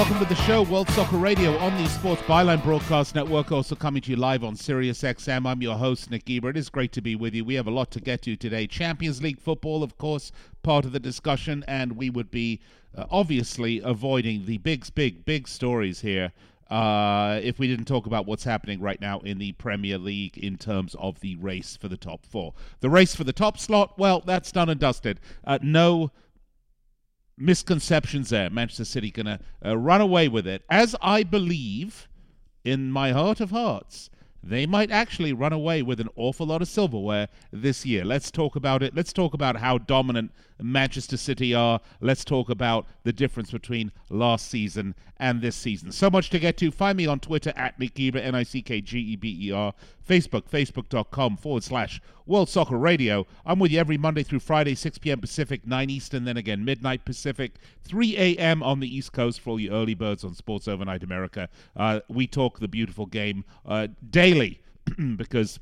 Welcome to the show, World Soccer Radio on the Sports Byline Broadcast Network, also coming to you live on Sirius XM. I'm your host, Nick Geber. It is great to be with you. We have a lot to get to today. Champions League football, of course, part of the discussion, and we would be uh, obviously avoiding the big, big, big stories here uh, if we didn't talk about what's happening right now in the Premier League in terms of the race for the top four. The race for the top slot, well, that's done and dusted. Uh, no misconceptions there. Manchester City going to uh, run away with it, as I believe in my heart of hearts. They might actually run away with an awful lot of silverware this year. Let's talk about it. Let's talk about how dominant Manchester City are. Let's talk about the difference between last season and this season. So much to get to. Find me on Twitter at Nick Geber, N I C K G E B E R. Facebook, facebook.com forward slash World Soccer Radio. I'm with you every Monday through Friday, 6 p.m. Pacific, 9 Eastern, then again midnight Pacific, 3 a.m. on the East Coast for all you early birds on Sports Overnight America. Uh, we talk the beautiful game uh, daily because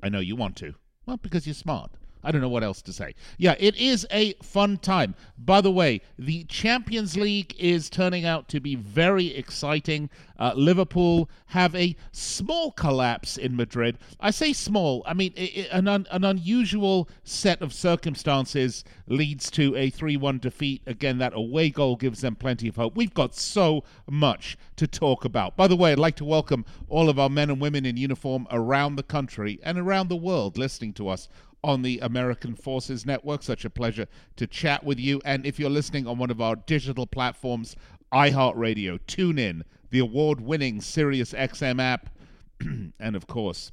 I know you want to. Well, because you're smart. I don't know what else to say. Yeah, it is a fun time. By the way, the Champions League is turning out to be very exciting. Uh, Liverpool have a small collapse in Madrid. I say small, I mean, it, it, an, un, an unusual set of circumstances leads to a 3 1 defeat. Again, that away goal gives them plenty of hope. We've got so much to talk about. By the way, I'd like to welcome all of our men and women in uniform around the country and around the world listening to us on the American Forces Network. Such a pleasure to chat with you. And if you're listening on one of our digital platforms, iHeartRadio, TuneIn, the award winning SiriusXM app, and of course,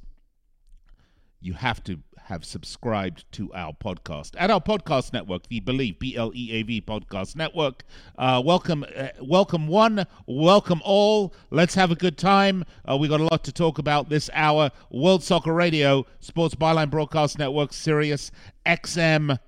you have to have subscribed to our podcast at our podcast network, the Bleav B L E A V podcast network. Uh, welcome, uh, welcome one, welcome all. Let's have a good time. Uh, we got a lot to talk about this hour. World Soccer Radio, Sports Byline Broadcast Network, Sirius XM,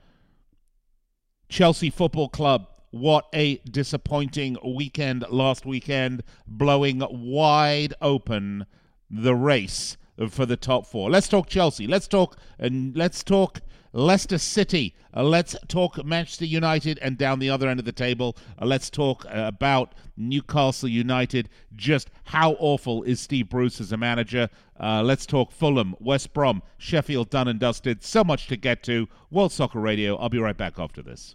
Chelsea Football Club. What a disappointing weekend last weekend, blowing wide open the race for the top four. Let's talk Chelsea. Let's talk and let's talk Leicester City. Uh, let's talk Manchester United and down the other end of the table. Uh, let's talk uh, about Newcastle United. Just how awful is Steve Bruce as a manager? Uh, let's talk Fulham, West Brom, Sheffield, done and dusted. So much to get to. World Soccer Radio. I'll be right back after this.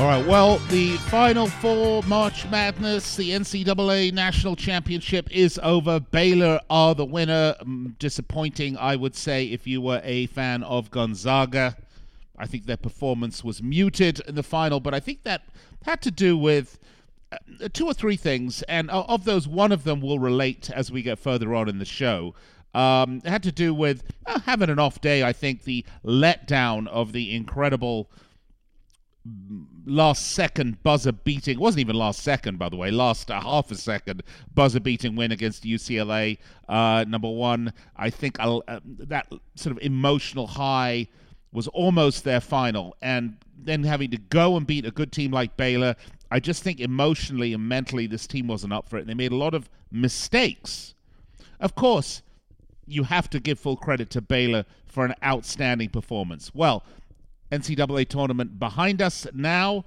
All right, well, the final four March Madness, the NCAA National Championship is over. Baylor are the winner. Mm, disappointing, I would say, if you were a fan of Gonzaga. I think their performance was muted in the final, but I think that had to do with uh, two or three things, and of those, one of them will relate as we get further on in the show. Um, it had to do with uh, having an off day. I think the letdown of the incredible last second buzzer beating it wasn't even last second by the way last uh, half a second buzzer beating win against UCLA uh, number one. I think uh, that sort of emotional high was almost their final. And then having to go and beat a good team like Baylor I just think emotionally and mentally this team wasn't up for it. And they made a lot of mistakes. Of course you have to give full credit to Baylor for an outstanding performance. Well NCAA tournament behind us now.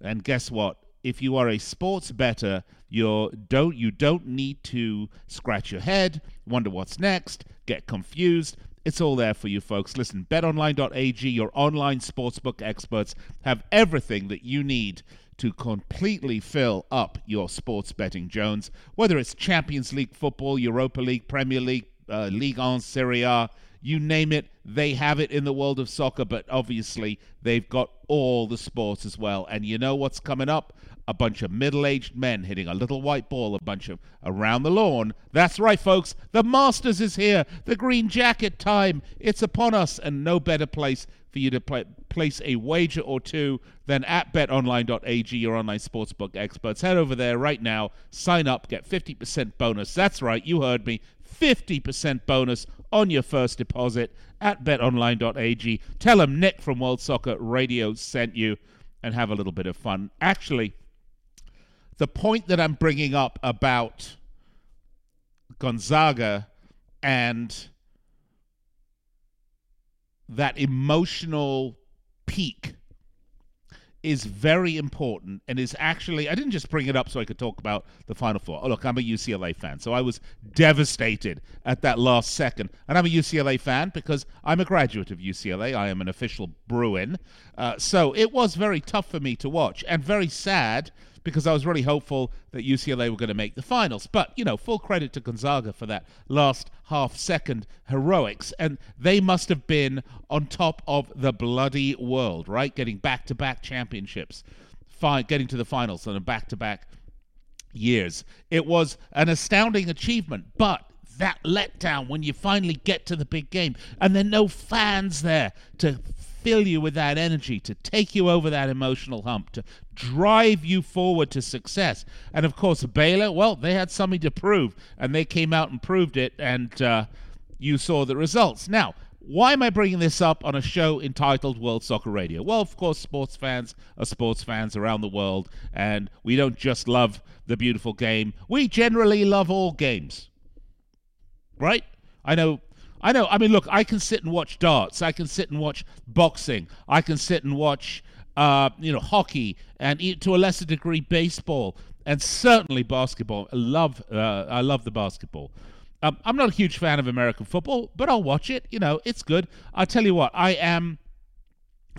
And guess what? If you are a sports bettor, you don't you don't need to scratch your head, wonder what's next, get confused. It's all there for you folks. Listen, betonline.ag, your online sportsbook experts have everything that you need to completely fill up your sports betting Jones. Whether it's Champions League football, Europa League, Premier League, uh, Ligue 1, Serie A, you name it, they have it in the world of soccer, but obviously they've got all the sports as well. And you know what's coming up? A bunch of middle aged men hitting a little white ball, a bunch of around the lawn. That's right, folks. The Masters is here. The green jacket time. It's upon us, and no better place for you to play, place a wager or two than at betonline.ag, your online sportsbook experts. Head over there right now, sign up, get 50% bonus. That's right, you heard me. 50% bonus on your first deposit at betonline.ag. Tell them Nick from World Soccer Radio sent you and have a little bit of fun. Actually, the point that I'm bringing up about Gonzaga and that emotional peak is very important and is actually I didn't just bring it up so I could talk about the final four. Oh look, I'm a UCLA fan, so I was devastated at that last second. And I'm a UCLA fan because I'm a graduate of UCLA. I am an official Bruin. Uh, so it was very tough for me to watch and very sad because I was really hopeful that UCLA were going to make the finals. But, you know, full credit to Gonzaga for that last half second heroics. And they must have been on top of the bloody world, right? Getting back to back championships, fi- getting to the finals on a back to back years. It was an astounding achievement, but that letdown when you finally get to the big game and there are no fans there to fill you with that energy, to take you over that emotional hump, to drive you forward to success. And of course, Baylor, well, they had something to prove, and they came out and proved it, and uh, you saw the results. Now, why am I bringing this up on a show entitled World Soccer Radio? Well, of course, sports fans are sports fans around the world, and we don't just love the beautiful game, we generally love all games. Right? I know I know. I mean, look, I can sit and watch darts. I can sit and watch boxing. I can sit and watch, uh, you know, hockey and to a lesser degree baseball and certainly basketball. I love, uh, I love the basketball. Um, I'm not a huge fan of American football, but I'll watch it. You know, it's good. I'll tell you what, I am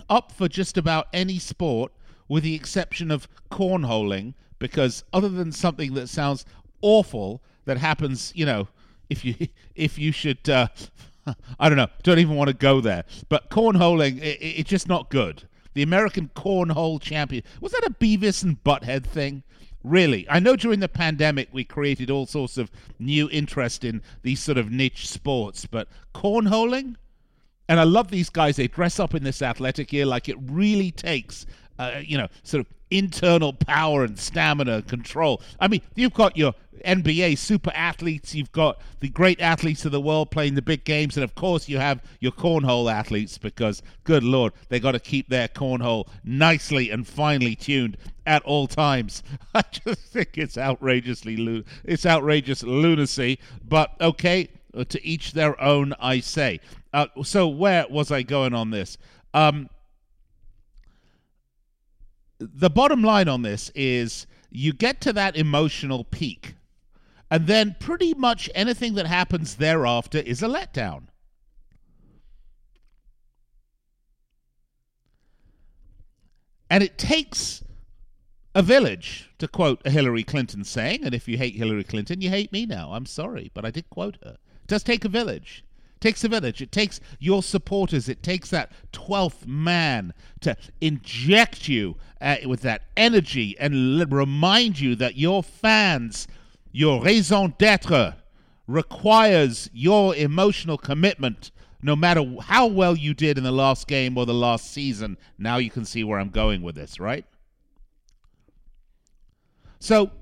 up for just about any sport with the exception of cornholing because other than something that sounds awful that happens, you know, if you if you should uh, I don't know, don't even want to go there. But cornholing, it, it's just not good. The American Cornhole Champion was that a Beavis and Butthead thing? Really, I know during the pandemic we created all sorts of new interest in these sort of niche sports, but cornholing, and I love these guys. They dress up in this athletic gear like it really takes, uh, you know, sort of internal power and stamina and control. I mean, you've got your NBA super athletes, you've got the great athletes of the world playing the big games, and of course you have your cornhole athletes because, good lord, they got to keep their cornhole nicely and finely tuned at all times. I just think it's outrageously it's outrageous lunacy, but okay, uh, to each their own, I say. Uh, so where was I going on this? Um, the bottom line on this is you get to that emotional peak, and then pretty much anything that happens thereafter is a letdown. And it takes a village, to quote a Hillary Clinton saying, and if you hate Hillary Clinton, you hate me now. I'm sorry, but I did quote her. It does take a village takes a village. It takes your supporters. It takes that 12th man to inject you uh, with that energy and l- remind you that your fans, your raison d'etre, requires your emotional commitment no matter how well you did in the last game or the last season. Now you can see where I'm going with this, right? So,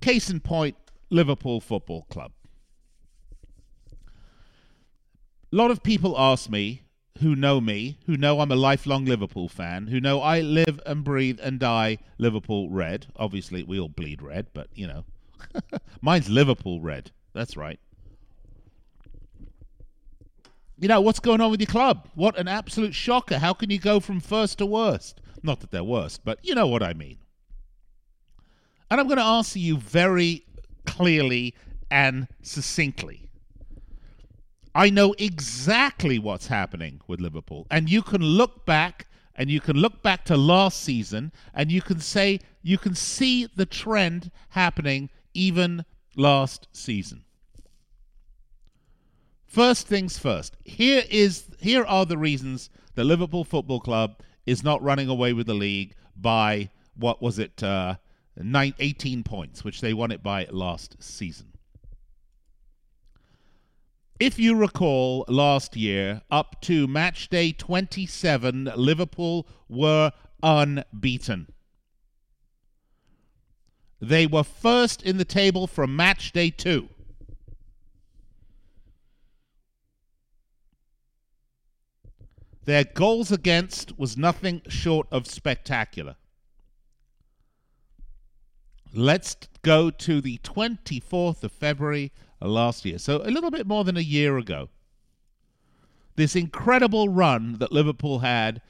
case in point, Liverpool Football Club. A lot of people ask me who know me, who know I'm a lifelong Liverpool fan, who know I live and breathe and die Liverpool red. Obviously, we all bleed red, but you know, mine's Liverpool red. That's right. You know, what's going on with your club? What an absolute shocker. How can you go from first to worst? Not that they're worst, but you know what I mean. And I'm going to answer you very clearly and succinctly. I know exactly what's happening with Liverpool. And you can look back and you can look back to last season and you can say you can see the trend happening even last season. First things first. Here is here are the reasons the Liverpool Football Club is not running away with the league by what was it, uh, nine, 18 points, which they won it by last season. If you recall last year, up to match day 27, Liverpool were unbeaten. They were first in the table from match day two. Their goals against was nothing short of spectacular. Let's go to the 24th of February last year. So a little bit more than a year ago. This incredible run that Liverpool had.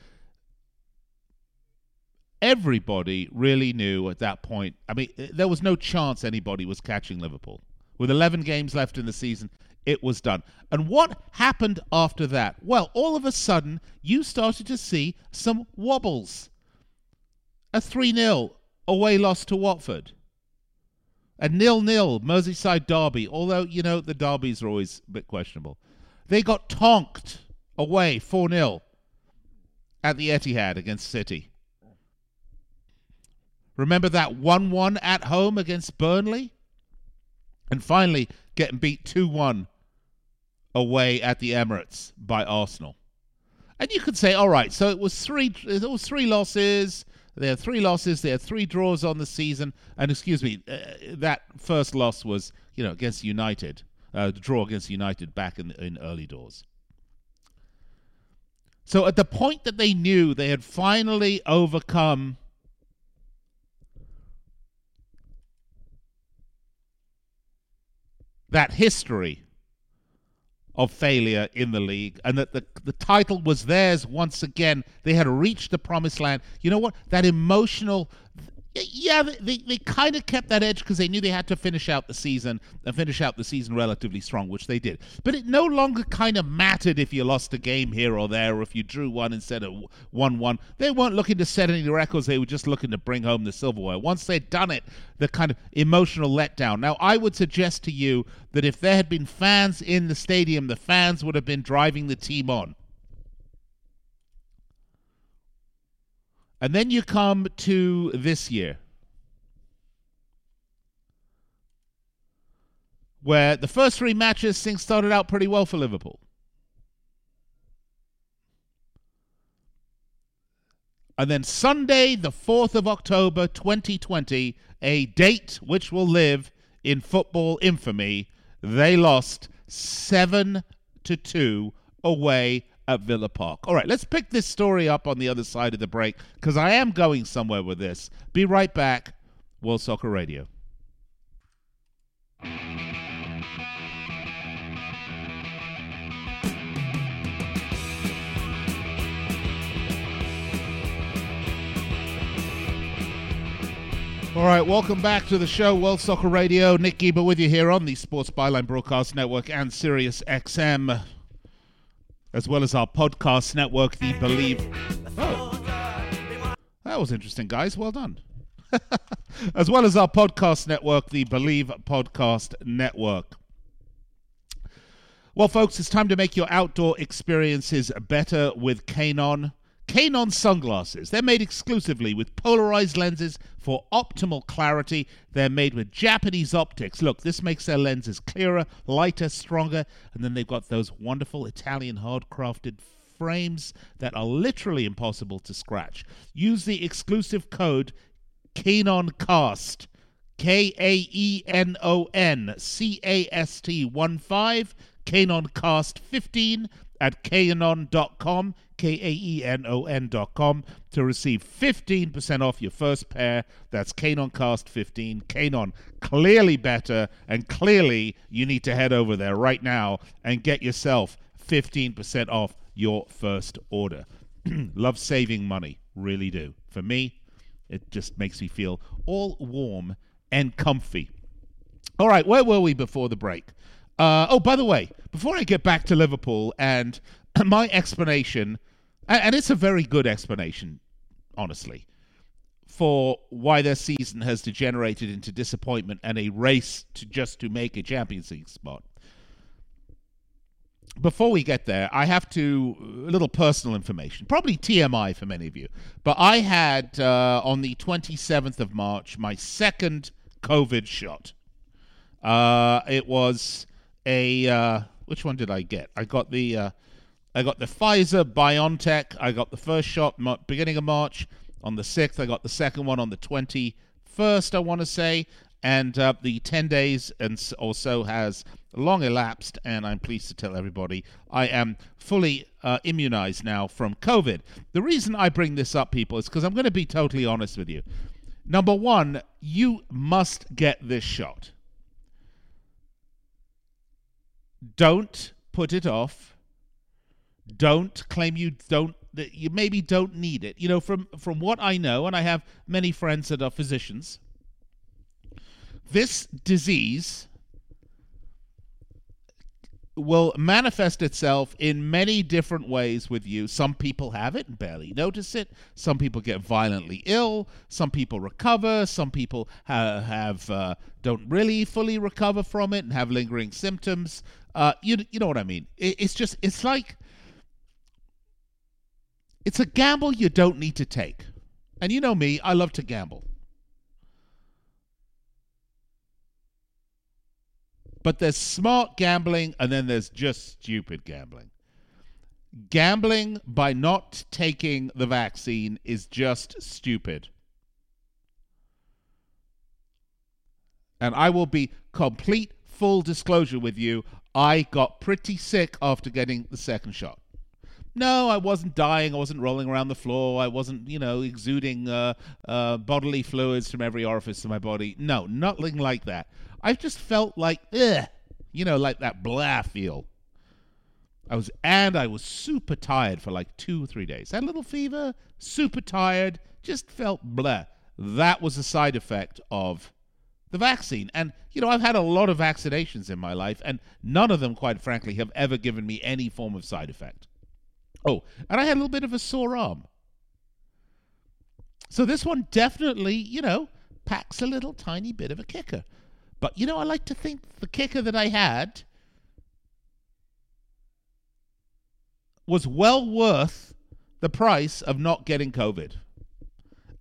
Everybody really knew at that point. I mean, there was no chance anybody was catching Liverpool. With 11 games left in the season, it was done. And what happened after that? Well, all of a sudden, you started to see some wobbles. A 3 0 away loss to Watford. A nil nil Merseyside derby, although, you know, the derbies are always a bit questionable. They got tonked away 4 0 at the Etihad against City. Remember that 1 1 at home against Burnley? And finally, getting beat 2 1 away at the Emirates by Arsenal. And you could say, all right, so it was three it was three losses. They had three losses. They had three draws on the season. And excuse me, uh, that first loss was, you know, against United, uh, the draw against United back in in early doors. So at the point that they knew they had finally overcome that history of failure in the league and that the, the title was theirs once again. They had reached the promised land. You know what? That emotional yeah, they, they kind of kept that edge because they knew they had to finish out the season and finish out the season relatively strong, which they did. But it no longer kind of mattered if you lost a game here or there, or if you drew one instead of one one. They weren't looking to set any records; they were just looking to bring home the silverware. Once they'd done it, the kind of emotional letdown. Now, I would suggest to you that if there had been fans in the stadium, the fans would have been driving the team on. And then you come to this year, where the first three matches, things started out pretty well for Liverpool. And then Sunday, the 4th of October, 2020, a date which will live in football infamy, they lost 7 to 2 away at Villa Park. All right, let's pick this story up on the other side of the break because I am going somewhere with this. Be right back. World Soccer Radio. All right, welcome back to the show, World Soccer Radio. Nick Geber with you here on the Sports Byline Broadcast Network and Sirius XM as well as our podcast network, The Bleav. Oh, that was interesting, guys. Well done. as well as our podcast network, the Bleav Podcast Network. Well, folks, it's time to make your outdoor experiences better with Kaenon. Kaenon sunglasses. They're made exclusively with polarized lenses for optimal clarity. They're made with Japanese optics. Look, this makes their lenses clearer, lighter, stronger, and then they've got those wonderful Italian hard-crafted frames that are literally impossible to scratch. Use the exclusive code KaenonCast. K A E N O N C A S T 1 5, KaenonCast 15 at kaenon.com, K A E N O com to receive 15% off your first pair. That's Cast 15. Kaenon, clearly better, and clearly you need to head over there right now and get yourself 15% off your first order. Love saving money, really do. For me, it just makes me feel all warm and comfy. All right, where were we before the break? Uh, oh, by the way, before I get back to Liverpool and my explanation, and it's a very good explanation, honestly, for why their season has degenerated into disappointment and a race to just to make a Champions League spot. before we get there, I have to a little personal information, probably TMI for many of you. But I had uh, on the 27th of March my second COVID shot. Uh, it was a uh, which one did I get? I got the uh, I got the Pfizer BioNTech. I got the first shot beginning of March on the 6th. I got the second one on the 21st. I want to say, and uh, the 10 days and or so has long elapsed, and I'm pleased to tell everybody I am fully uh, immunized now from COVID. The reason I bring this up, people, is because I'm going to be totally honest with you. Number one, you must get this shot. Don't put it off. Don't claim you don't that you maybe don't need it. You know, from from what I know, and I have many friends that are physicians, this disease will manifest itself in many different ways with you. Some people have it and barely notice it. Some people get violently ill. Some people recover. Some people ha- have uh, don't really fully recover from it and have lingering symptoms. Uh, you you know what I mean? It, it's just it's like it's a gamble you don't need to take. And you know me, I love to gamble. But there's smart gambling and then there's just stupid gambling. Gambling by not taking the vaccine is just stupid. And I will be complete full disclosure with you. I got pretty sick after getting the second shot. No, I wasn't dying. I wasn't rolling around the floor. I wasn't, you know, exuding uh, uh, bodily fluids from every orifice of my body. No, nothing like that. I just felt like, ugh, you know, like that blah feel. I was, and I was super tired for like two or three days. Had a little fever, super tired, just felt blah. That was a side effect of the vaccine. And, you know, I've had a lot of vaccinations in my life, and none of them, quite frankly, have ever given me any form of side effect. Oh, and I had a little bit of a sore arm. So this one definitely, you know, packs a little tiny bit of a kicker. But, you know, I like to think the kicker that I had was well worth the price of not getting COVID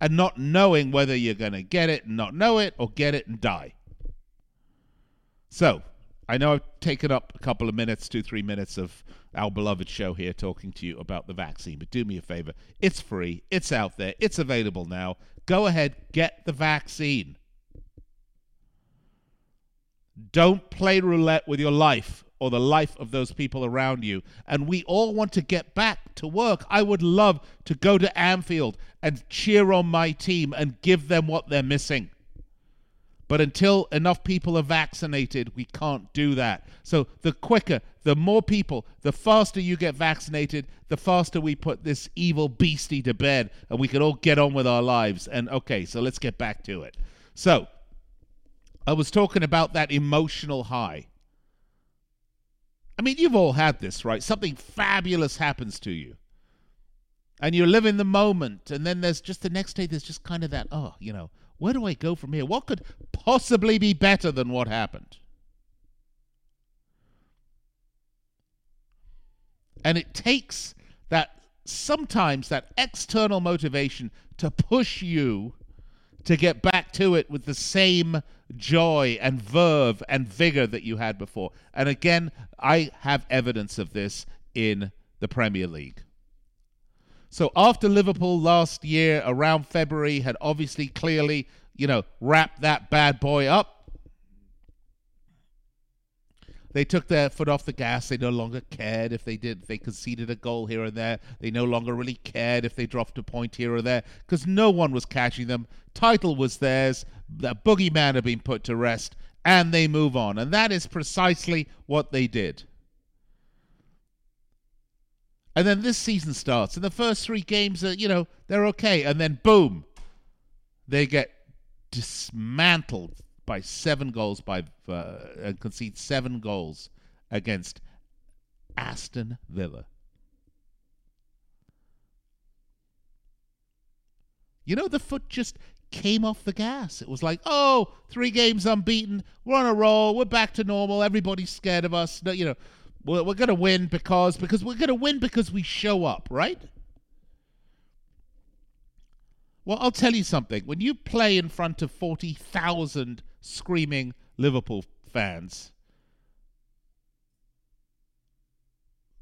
and not knowing whether you're going to get it and not know it or get it and die. So, I know I've taken up a couple of minutes, two, three minutes of our beloved show here talking to you about the vaccine, but do me a favor. It's free, it's out there, it's available now. Go ahead, get the vaccine. Don't play roulette with your life or the life of those people around you. And we all want to get back to work. I would love to go to Anfield and cheer on my team and give them what they're missing. But until enough people are vaccinated, we can't do that. So the quicker, the more people, the faster you get vaccinated, the faster we put this evil beastie to bed and we can all get on with our lives. And okay, so let's get back to it. So I was talking about that emotional high. I mean, you've all had this, right? Something fabulous happens to you. And you're living the moment, and then there's just the next day, there's just kind of that, oh, you know, where do I go from here? What could possibly be better than what happened? And it takes that sometimes that external motivation to push you to get back to it with the same joy and verve and vigor that you had before. And again, I have evidence of this in the Premier League. So after Liverpool last year around February had obviously clearly, you know, wrapped that bad boy up, they took their foot off the gas. They no longer cared if they did they conceded a goal here and there. They no longer really cared if they dropped a point here or there because no one was catching them. Title was theirs. The boogeyman had been put to rest, and they move on. And that is precisely what they did. And then this season starts, and the first three games are, you know, they're okay. And then, boom, they get dismantled by seven goals by uh, and concede seven goals against Aston Villa. You know, the foot just came off the gas. It was like, oh, three games unbeaten. We're on a roll. We're back to normal. Everybody's scared of us. No, you know, We're, we're going to win because because we're going to win because we show up, right? Well, I'll tell you something. When you play in front of 40,000 screaming Liverpool fans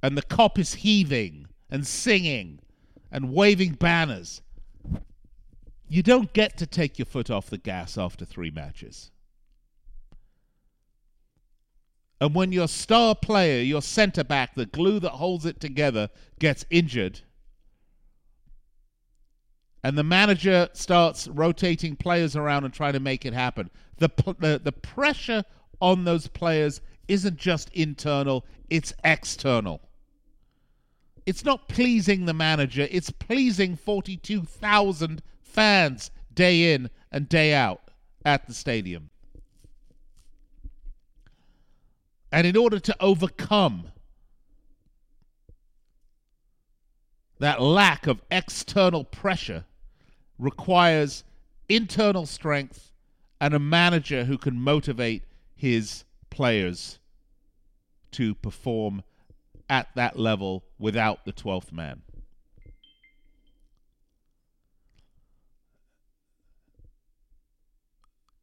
and the Kop is heaving and singing and waving banners, you don't get to take your foot off the gas after three matches. And when your star player, your centre back, the glue that holds it together, gets injured, and the manager starts rotating players around and trying to make it happen, the, the, the pressure on those players isn't just internal, it's external. It's not pleasing the manager, it's pleasing 42,000 fans day in and day out at the stadium. And in order to overcome that lack of external pressure requires internal strength and a manager who can motivate his players to perform at that level without the 12th man.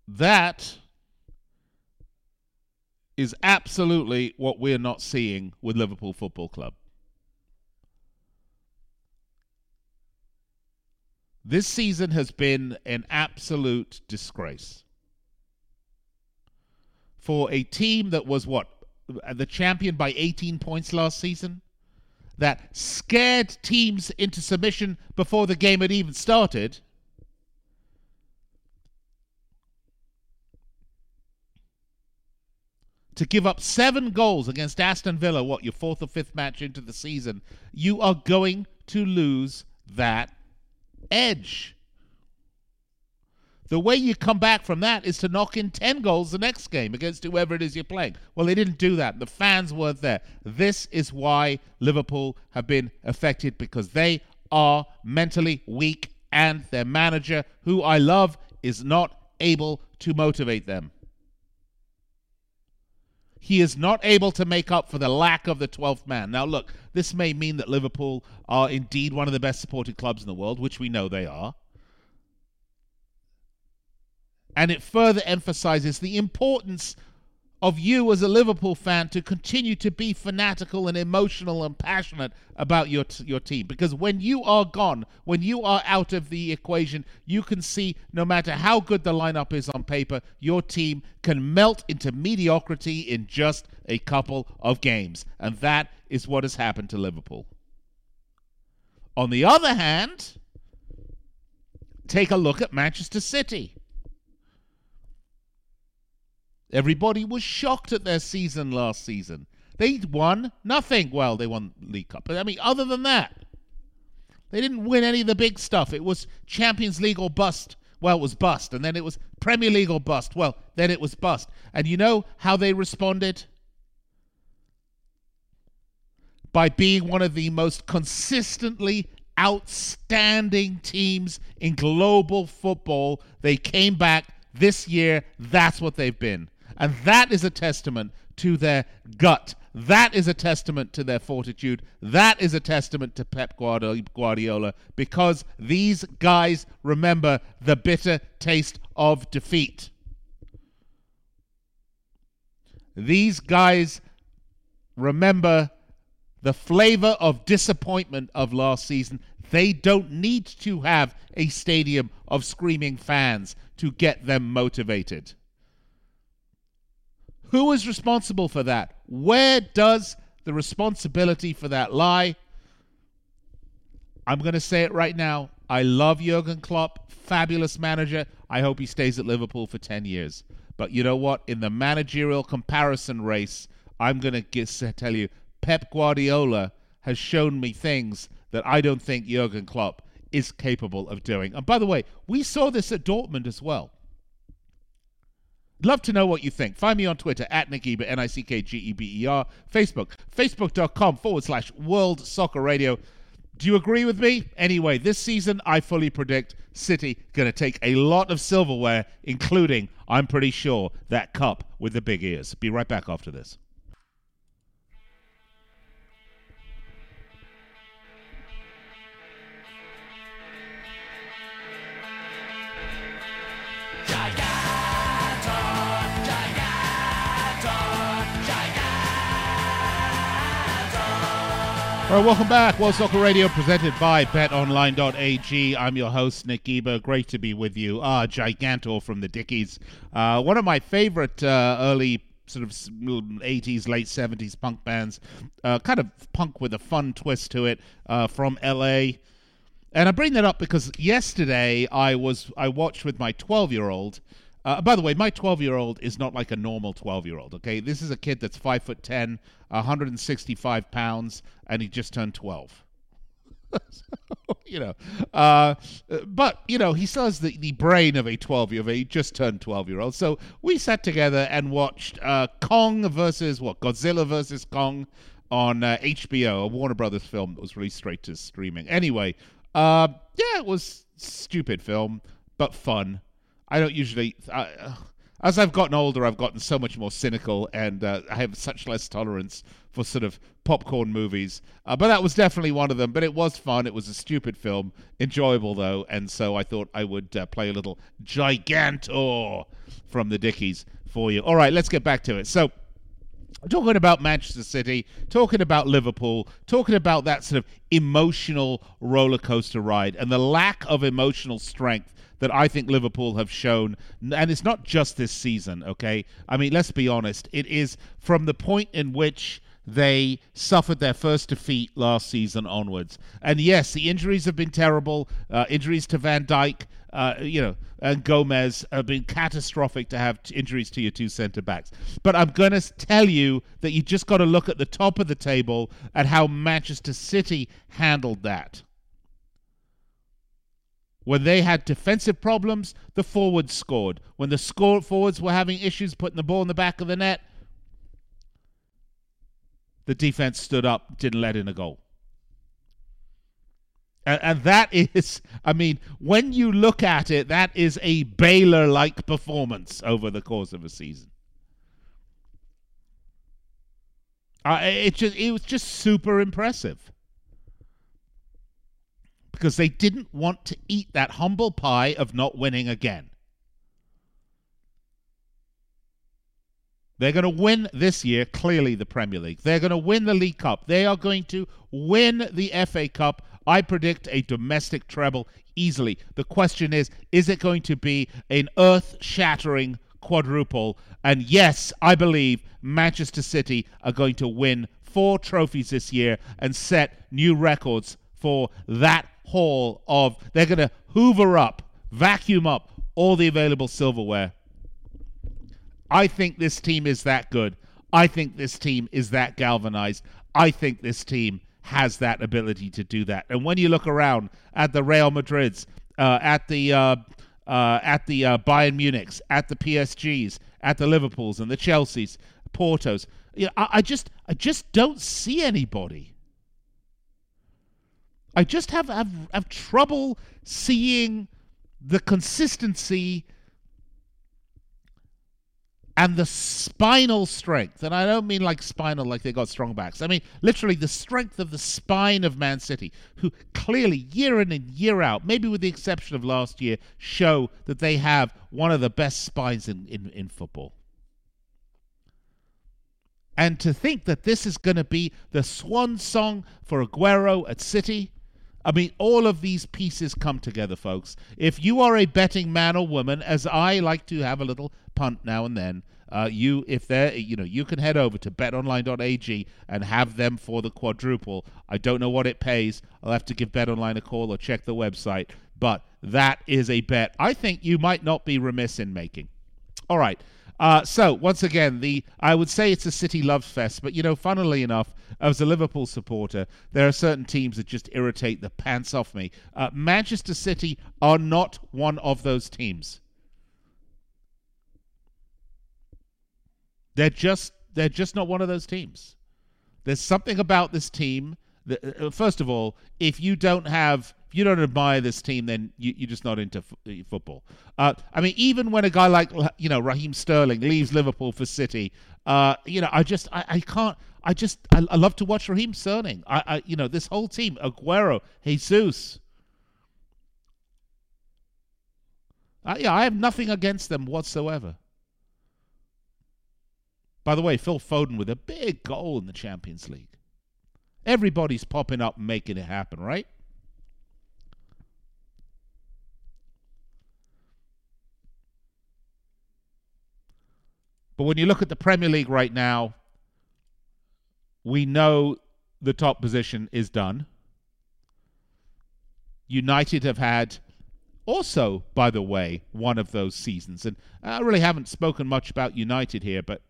That is absolutely what we're not seeing with Liverpool Football Club. This season has been an absolute disgrace. For a team that was what? The champion by 18 points last season? That scared teams into submission before the game had even started to give up seven goals against Aston Villa, what, your fourth or fifth match into the season, you are going to lose that edge. The way you come back from that is to knock in 10 goals the next game against whoever it is you're playing. Well, they didn't do that. The fans weren't there. This is why Liverpool have been affected because they are mentally weak and their manager, who I love, is not able to motivate them he is not able to make up for the lack of the 12th man. Now, look, this may mean that Liverpool are indeed one of the best supported clubs in the world, which we know they are. And it further emphasizes the importance of you as a Liverpool fan to continue to be fanatical and emotional and passionate about your your team because when you are gone, when you are out of the equation, you can see no matter how good the lineup is on paper, your team can melt into mediocrity in just a couple of games, and that is what has happened to Liverpool. On the other hand, take a look at Manchester City. Everybody was shocked at their season last season. They won nothing. Well, they won League Cup. But I mean, other than that, they didn't win any of the big stuff. It was Champions League or bust. Well, it was bust. And then it was Premier League or bust. Well, then it was bust. And you know how they responded? By being one of the most consistently outstanding teams in global football. They came back this year. That's what they've been. And that is a testament to their gut. That is a testament to their fortitude. That is a testament to Pep Guardiola because these guys remember the bitter taste of defeat. These guys remember the flavor of disappointment of last season. They don't need to have a stadium of screaming fans to get them motivated. Who is responsible for that? Where does the responsibility for that lie? I'm going to say it right now. I love Jurgen Klopp, fabulous manager. I hope he stays at Liverpool for 10 years. But you know what? In the managerial comparison race, I'm going to tell you, Pep Guardiola has shown me things that I don't think Jurgen Klopp is capable of doing. And by the way, we saw this at Dortmund as well. Love to know what you think. Find me on Twitter at Nick Geber, N I C K G E B E R. Facebook, facebook.com forward slash World Soccer Radio. Do you agree with me? Anyway, this season I fully predict City going to take a lot of silverware, including, I'm pretty sure, that cup with the big ears. Be right back after this. All right, welcome back. World Soccer Radio presented by betonline.ag. I'm your host, Nick Geber. Great to be with you. Ah, Gigantor from the Dickies. Uh, one of my favorite uh, early sort of 80s, late 70s punk bands. Uh, kind of punk with a fun twist to it uh, from LA. And I bring that up because yesterday I was I watched with my 12 year old. Uh, by the way, my 12 year old is not like a normal 12 year old. Okay, this is a kid that's five foot 10, 165 pounds, and he just turned 12. you know, uh, but you know, he still has the, the brain of a 12 year old. He just turned 12 year old. So we sat together and watched uh, Kong versus what Godzilla versus Kong on uh, HBO, a Warner Brothers film that was released straight to streaming. Anyway, uh, yeah, it was stupid film, but fun. I don't usually. Uh, as I've gotten older, I've gotten so much more cynical, and uh, I have such less tolerance for sort of popcorn movies. Uh, but that was definitely one of them. But it was fun. It was a stupid film, enjoyable though, and so I thought I would uh, play a little Gigantor from the Dickies for you. All right, let's get back to it. So talking about Manchester City, talking about Liverpool, talking about that sort of emotional roller coaster ride and the lack of emotional strength that I think Liverpool have shown. And it's not just this season, okay? I mean, let's be honest. It is from the point in which they suffered their first defeat last season onwards. And yes, the injuries have been terrible. Uh, injuries to Van Dijk, uh, you know, and Gomez have been catastrophic to have t- injuries to your two centre backs. But I'm going to tell you that you just got to look at the top of the table at how Manchester City handled that. When they had defensive problems, the forwards scored. When the score forwards were having issues putting the ball in the back of the net, the defense stood up, didn't let in a goal. And, that is, I mean, when you look at it, that is a Baylor like performance over the course of a season. Uh, it just it was just super impressive because they didn't want to eat that humble pie of not winning again. They're going to win this year, clearly, the Premier League. They're going to win the League Cup. They are going to win the FA Cup. I predict a domestic treble easily. The question is is it going to be an earth shattering quadruple? And yes, I believe Manchester City are going to win four trophies this year and set new records for that haul of. They're going to hoover up, vacuum up all the available silverware I think this team is that good. I think this team is that galvanized. I think this team has that ability to do that. And when you look around at the Real Madrids, uh, at the uh, uh, at the uh, Bayern Munichs, at the PSGs, at the Liverpools and the Chelseas, Portos, you know, I, I just I just don't see anybody. I just have, have have trouble seeing the consistency and the spinal strength, and I don't mean like spinal like they got strong backs. I mean literally the strength of the spine of Man City, who clearly year in and year out, maybe with the exception of last year, show that they have one of the best spines in, in, in football. And to think that this is going to be the swan song for Aguero at City, I mean, all of these pieces come together, folks. If you are a betting man or woman, as I like to have a little punt now and then, uh, you if they're you know you can head over to betonline.ag and have them for the quadruple. I don't know what it pays. I'll have to give BetOnline a call or check the website, but that is a bet I think you might not be remiss in making. All right. Uh, so once again, the I would say it's a City love fest, but you know, funnily enough, as a Liverpool supporter, there are certain teams that just irritate the pants off me. Uh, Manchester City are not one of those teams. They're just they're just not one of those teams. There's something about this team uh, first of all, if you don't have if you don't admire this team, then you, are just not into f- uh, football. Uh, I mean, even when a guy like you know Raheem Sterling leaves Liverpool for City, uh, you know, I just I, I can't. I just I, I, love to watch Raheem Sterling. I, I you know this whole team: Aguero, Jesus. Uh, yeah, I have nothing against them whatsoever. By the way, Phil Foden with a big goal in the Champions League. Everybody's popping up and making it happen, right? But when you look at the Premier League right now, we know the top position is done. United have had also, by the way, one of those seasons. And I really haven't spoken much about United here, but,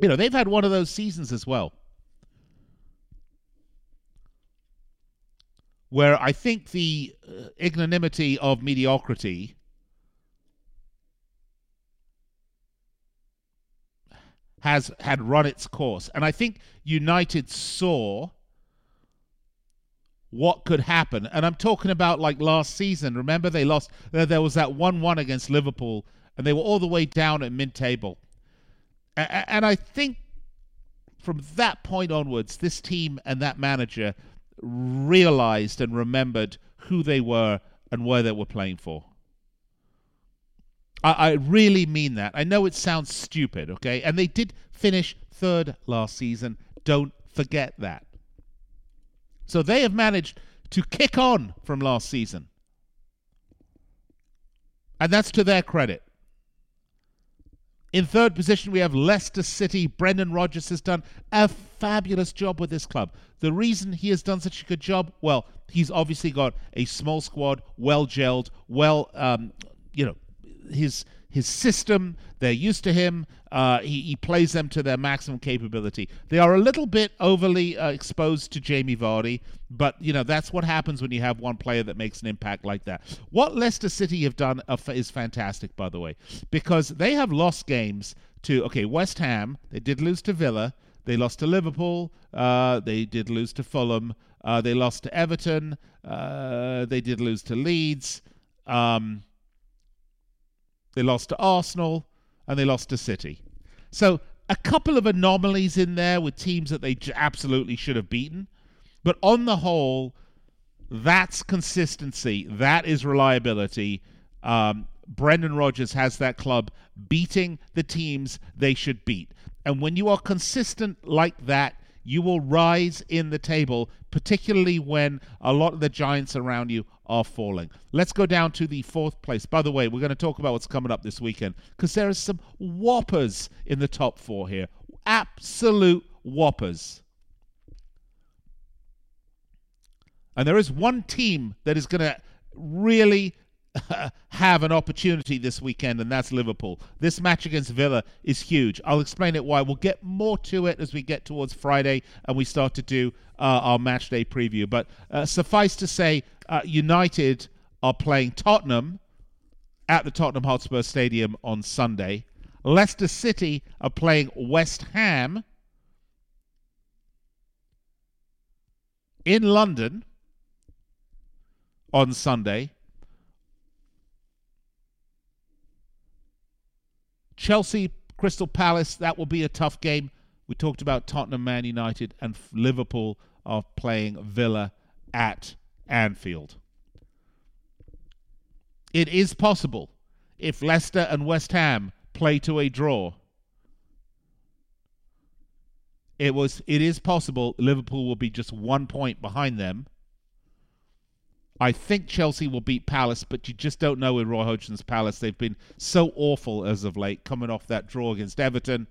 you know, they've had one of those seasons as well. Where I think the uh, ignominy of mediocrity has had run its course. And I think United saw what could happen. And I'm talking about like last season. Remember, they lost, there was that 1 1 against Liverpool, and they were all the way down at mid table. And I think from that point onwards, this team and that manager realized and remembered who they were and where they were playing for. I, I really mean that. I know it sounds stupid, okay? And they did finish third last season. Don't forget that. So they have managed to kick on from last season. And that's to their credit. In third position, we have Leicester City. Brendan Rodgers has done a fabulous job with this club. The reason he has done such a good job, well, he's obviously got a small squad, well gelled, well, um, you know, his his system. They're used to him. Uh, he, he, plays them to their maximum capability. They are a little bit overly uh, exposed to Jamie Vardy, but you know that's what happens when you have one player that makes an impact like that. What Leicester City have done is fantastic, by the way, because they have lost games to okay West Ham. They did lose to Villa. They lost to Liverpool. Uh, they did lose to Fulham. Uh, they lost to Everton. Uh, they did lose to Leeds. Um, they lost to Arsenal and they lost to City. So a couple of anomalies in there with teams that they absolutely should have beaten. But on the whole, that's consistency. That is reliability. Um, Brendan Rodgers has that club beating the teams they should beat. And when you are consistent like that, you will rise in the table, particularly when a lot of the giants around you are falling. Let's go down to the fourth place. By the way, we're going to talk about what's coming up this weekend because there are some whoppers in the top four here. Absolute whoppers. And there is one team that is going to really have an opportunity this weekend, and that's Liverpool. This match against Villa is huge. I'll explain it why. We'll get more to it as we get towards Friday and we start to do uh, our match day preview. But uh, suffice to say, uh, United are playing Tottenham at the Tottenham Hotspur Stadium on Sunday. Leicester City are playing West Ham in London on Sunday. Chelsea, Crystal Palace, that will be a tough game. We talked about Tottenham, Man United, and Liverpool are playing Villa at Anfield. It is possible if Leicester and West Ham play to a draw. It was it is possible Liverpool will be just one point behind them I think Chelsea will beat Palace, but you just don't know with Roy Hodgson's Palace. They've been so awful as of late, coming off that draw against Everton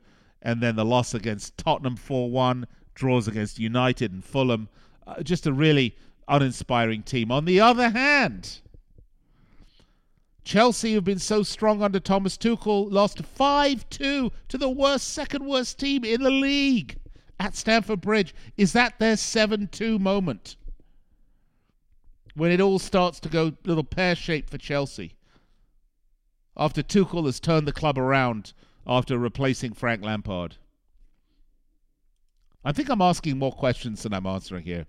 and then the loss against Tottenham 4 1, draws against United and Fulham. Uh, just a really uninspiring team. On the other hand, Chelsea have been so strong under Thomas Tuchel, lost 5 2 to the worst, second worst team in the league at Stamford Bridge. Is that their 7 2 moment? When it all starts to go little pear shaped for Chelsea. After Tuchel has turned the club around after replacing Frank Lampard. I think I'm asking more questions than I'm answering here.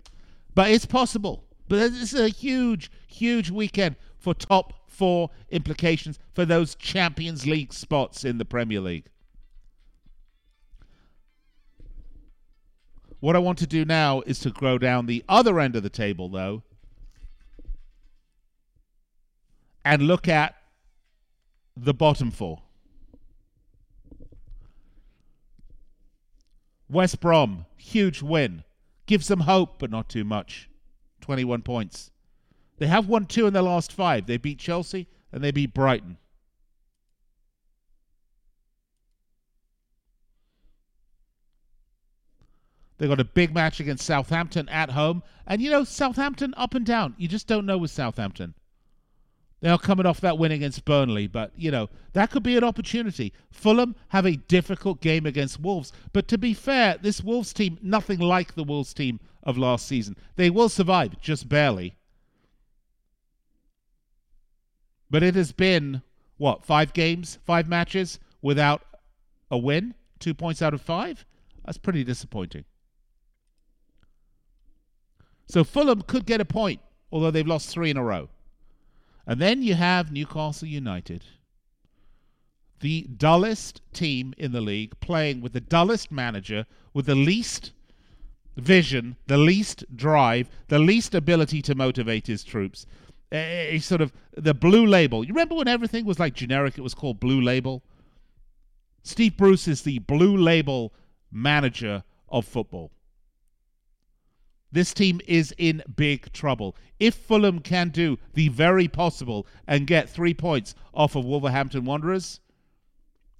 But it's possible. But this is a huge, huge weekend for top four implications for those Champions League spots in the Premier League. What I want to do now is to go down the other end of the table, though, and look at the bottom four. West Brom, huge win. gives them hope, but not too much. 21 points. They have won two in their last five. They beat Chelsea and they beat Brighton. They got a big match against Southampton at home. And you know, Southampton up and down. You just don't know with Southampton. They are coming off that win against Burnley, but you know, that could be an opportunity. Fulham have a difficult game against Wolves. But to be fair, this Wolves team, nothing like the Wolves team of last season. They will survive, just barely. But it has been, what, five games, five matches without a win? Two points out of five? That's pretty disappointing. So Fulham could get a point, although they've lost three in a row. And then you have Newcastle United, the dullest team in the league, playing with the dullest manager, with the least vision, the least drive, the least ability to motivate his troops. A, sort of the blue label. You remember when everything was like generic? It was called blue label. Steve Bruce is the blue label manager of football. This team is in big trouble. If Fulham can do the very possible and get three points off of Wolverhampton Wanderers,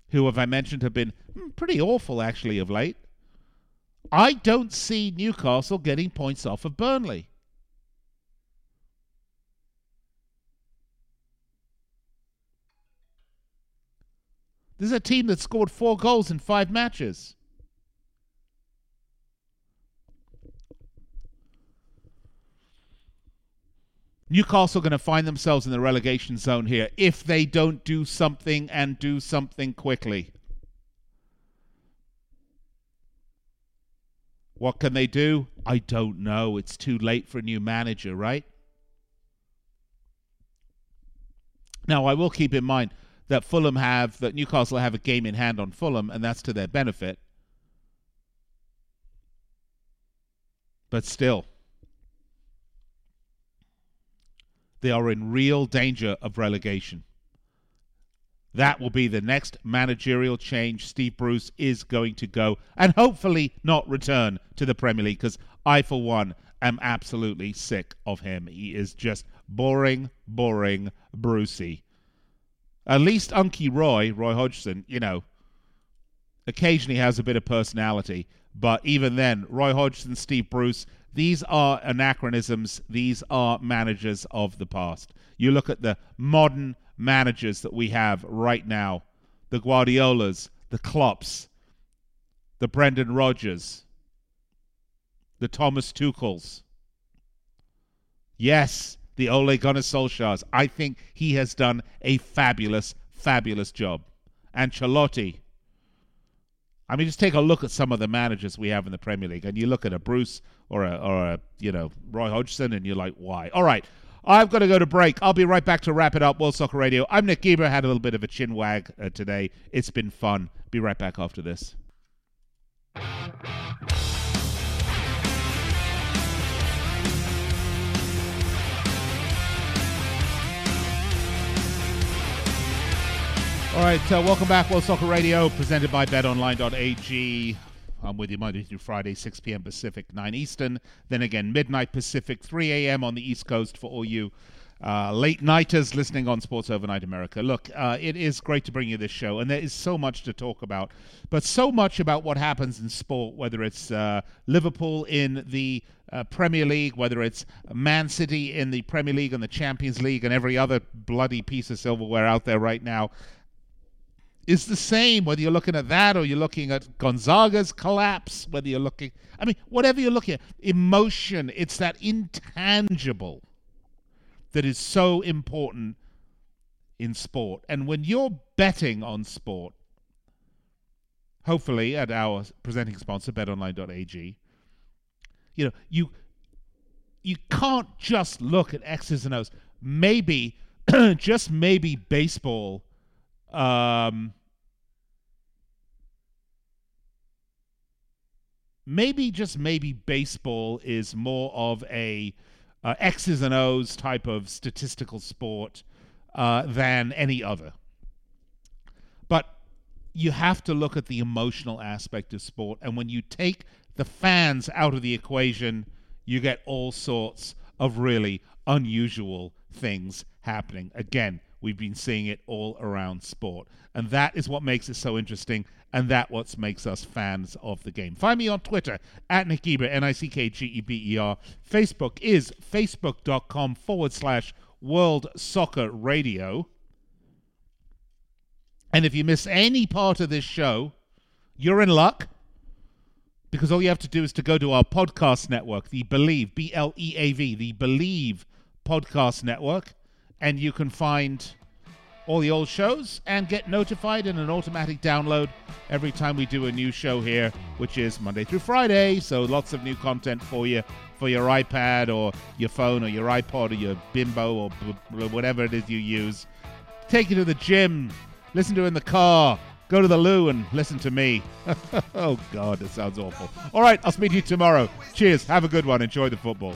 who, have I mentioned, have been hmm, pretty awful actually of late, I don't see Newcastle getting points off of Burnley. This is a team that scored four goals in five matches. Newcastle are going to find themselves in the relegation zone here if they don't do something and do something quickly. What can they do? I don't know. It's too late for a new manager, right? Now, I will keep in mind that Fulham have, that Newcastle have a game in hand on Fulham, and that's to their benefit. But still. They are in real danger of relegation. That will be the next managerial change. Steve Bruce is going to go and hopefully not return to the Premier League because I, for one, am absolutely sick of him. He is just boring, boring, Brucey. At least Unky Roy, Roy Hodgson, you know, occasionally has a bit of personality. But even then, Roy Hodgson, Steve Bruce, these are anachronisms. These are managers of the past. You look at the modern managers that we have right now the Guardiolas, the Klopps, the Brendan Rodgers, the Thomas Tuchels. Yes, the Ole Gunnar Solskjaers. I think he has done a fabulous, fabulous job. Ancelotti, I mean, just take a look at some of the managers we have in the Premier League, and you look at a Bruce or a, or a you know Roy Hodgson, and you're like, why? All right, I've got to go to break. I'll be right back to wrap it up. World Soccer Radio. I'm Nick Geber. Had a little bit of a chin wag uh, today. It's been fun. Be right back after this. All right, uh, welcome back, World Soccer Radio, presented by BetOnline.ag. I'm with you Monday through Friday, 6 p.m. Pacific, 9 Eastern. Then again, midnight Pacific, 3 a.m. on the East Coast for all you uh, late nighters listening on Sports Overnight America. Look, uh, it is great to bring you this show, and there is so much to talk about, but so much about what happens in sport, whether it's uh, Liverpool in the uh, Premier League, whether it's Man City in the Premier League and the Champions League, and every other bloody piece of silverware out there right now is the same whether you're looking at that or you're looking at Gonzaga's collapse, whether you're looking, I mean, whatever you're looking at, emotion, it's that intangible that is so important in sport. And when you're betting on sport, hopefully at our presenting sponsor, betonline.ag, you know, you you can't just look at X's and O's. Maybe, just maybe baseball um, maybe just maybe baseball is more of a uh, X's and O's type of statistical sport uh, than any other. But you have to look at the emotional aspect of sport, and when you take the fans out of the equation, you get all sorts of really unusual things happening. Again, we've been seeing it all around sport. And that is what makes it so interesting, and that what makes us fans of the game. Find me on Twitter at Nick Geber, N-I-C-K-G-E-B-E-R. Facebook is facebook.com forward slash World Soccer Radio. And if you miss any part of this show, you're in luck because all you have to do is to go to our podcast network, the Bleav, B L E A V, the Bleav podcast network, and you can find all the old shows and get notified in an automatic download every time we do a new show here, which is Monday through Friday. So lots of new content for you for your iPad or your phone or your iPod or your Bimbo or whatever it is you use. Take you to the gym, listen to it in the car, go to the loo and listen to me. oh, God, that sounds awful. All right, I'll speak to you tomorrow. Cheers. Have a good one. Enjoy the football.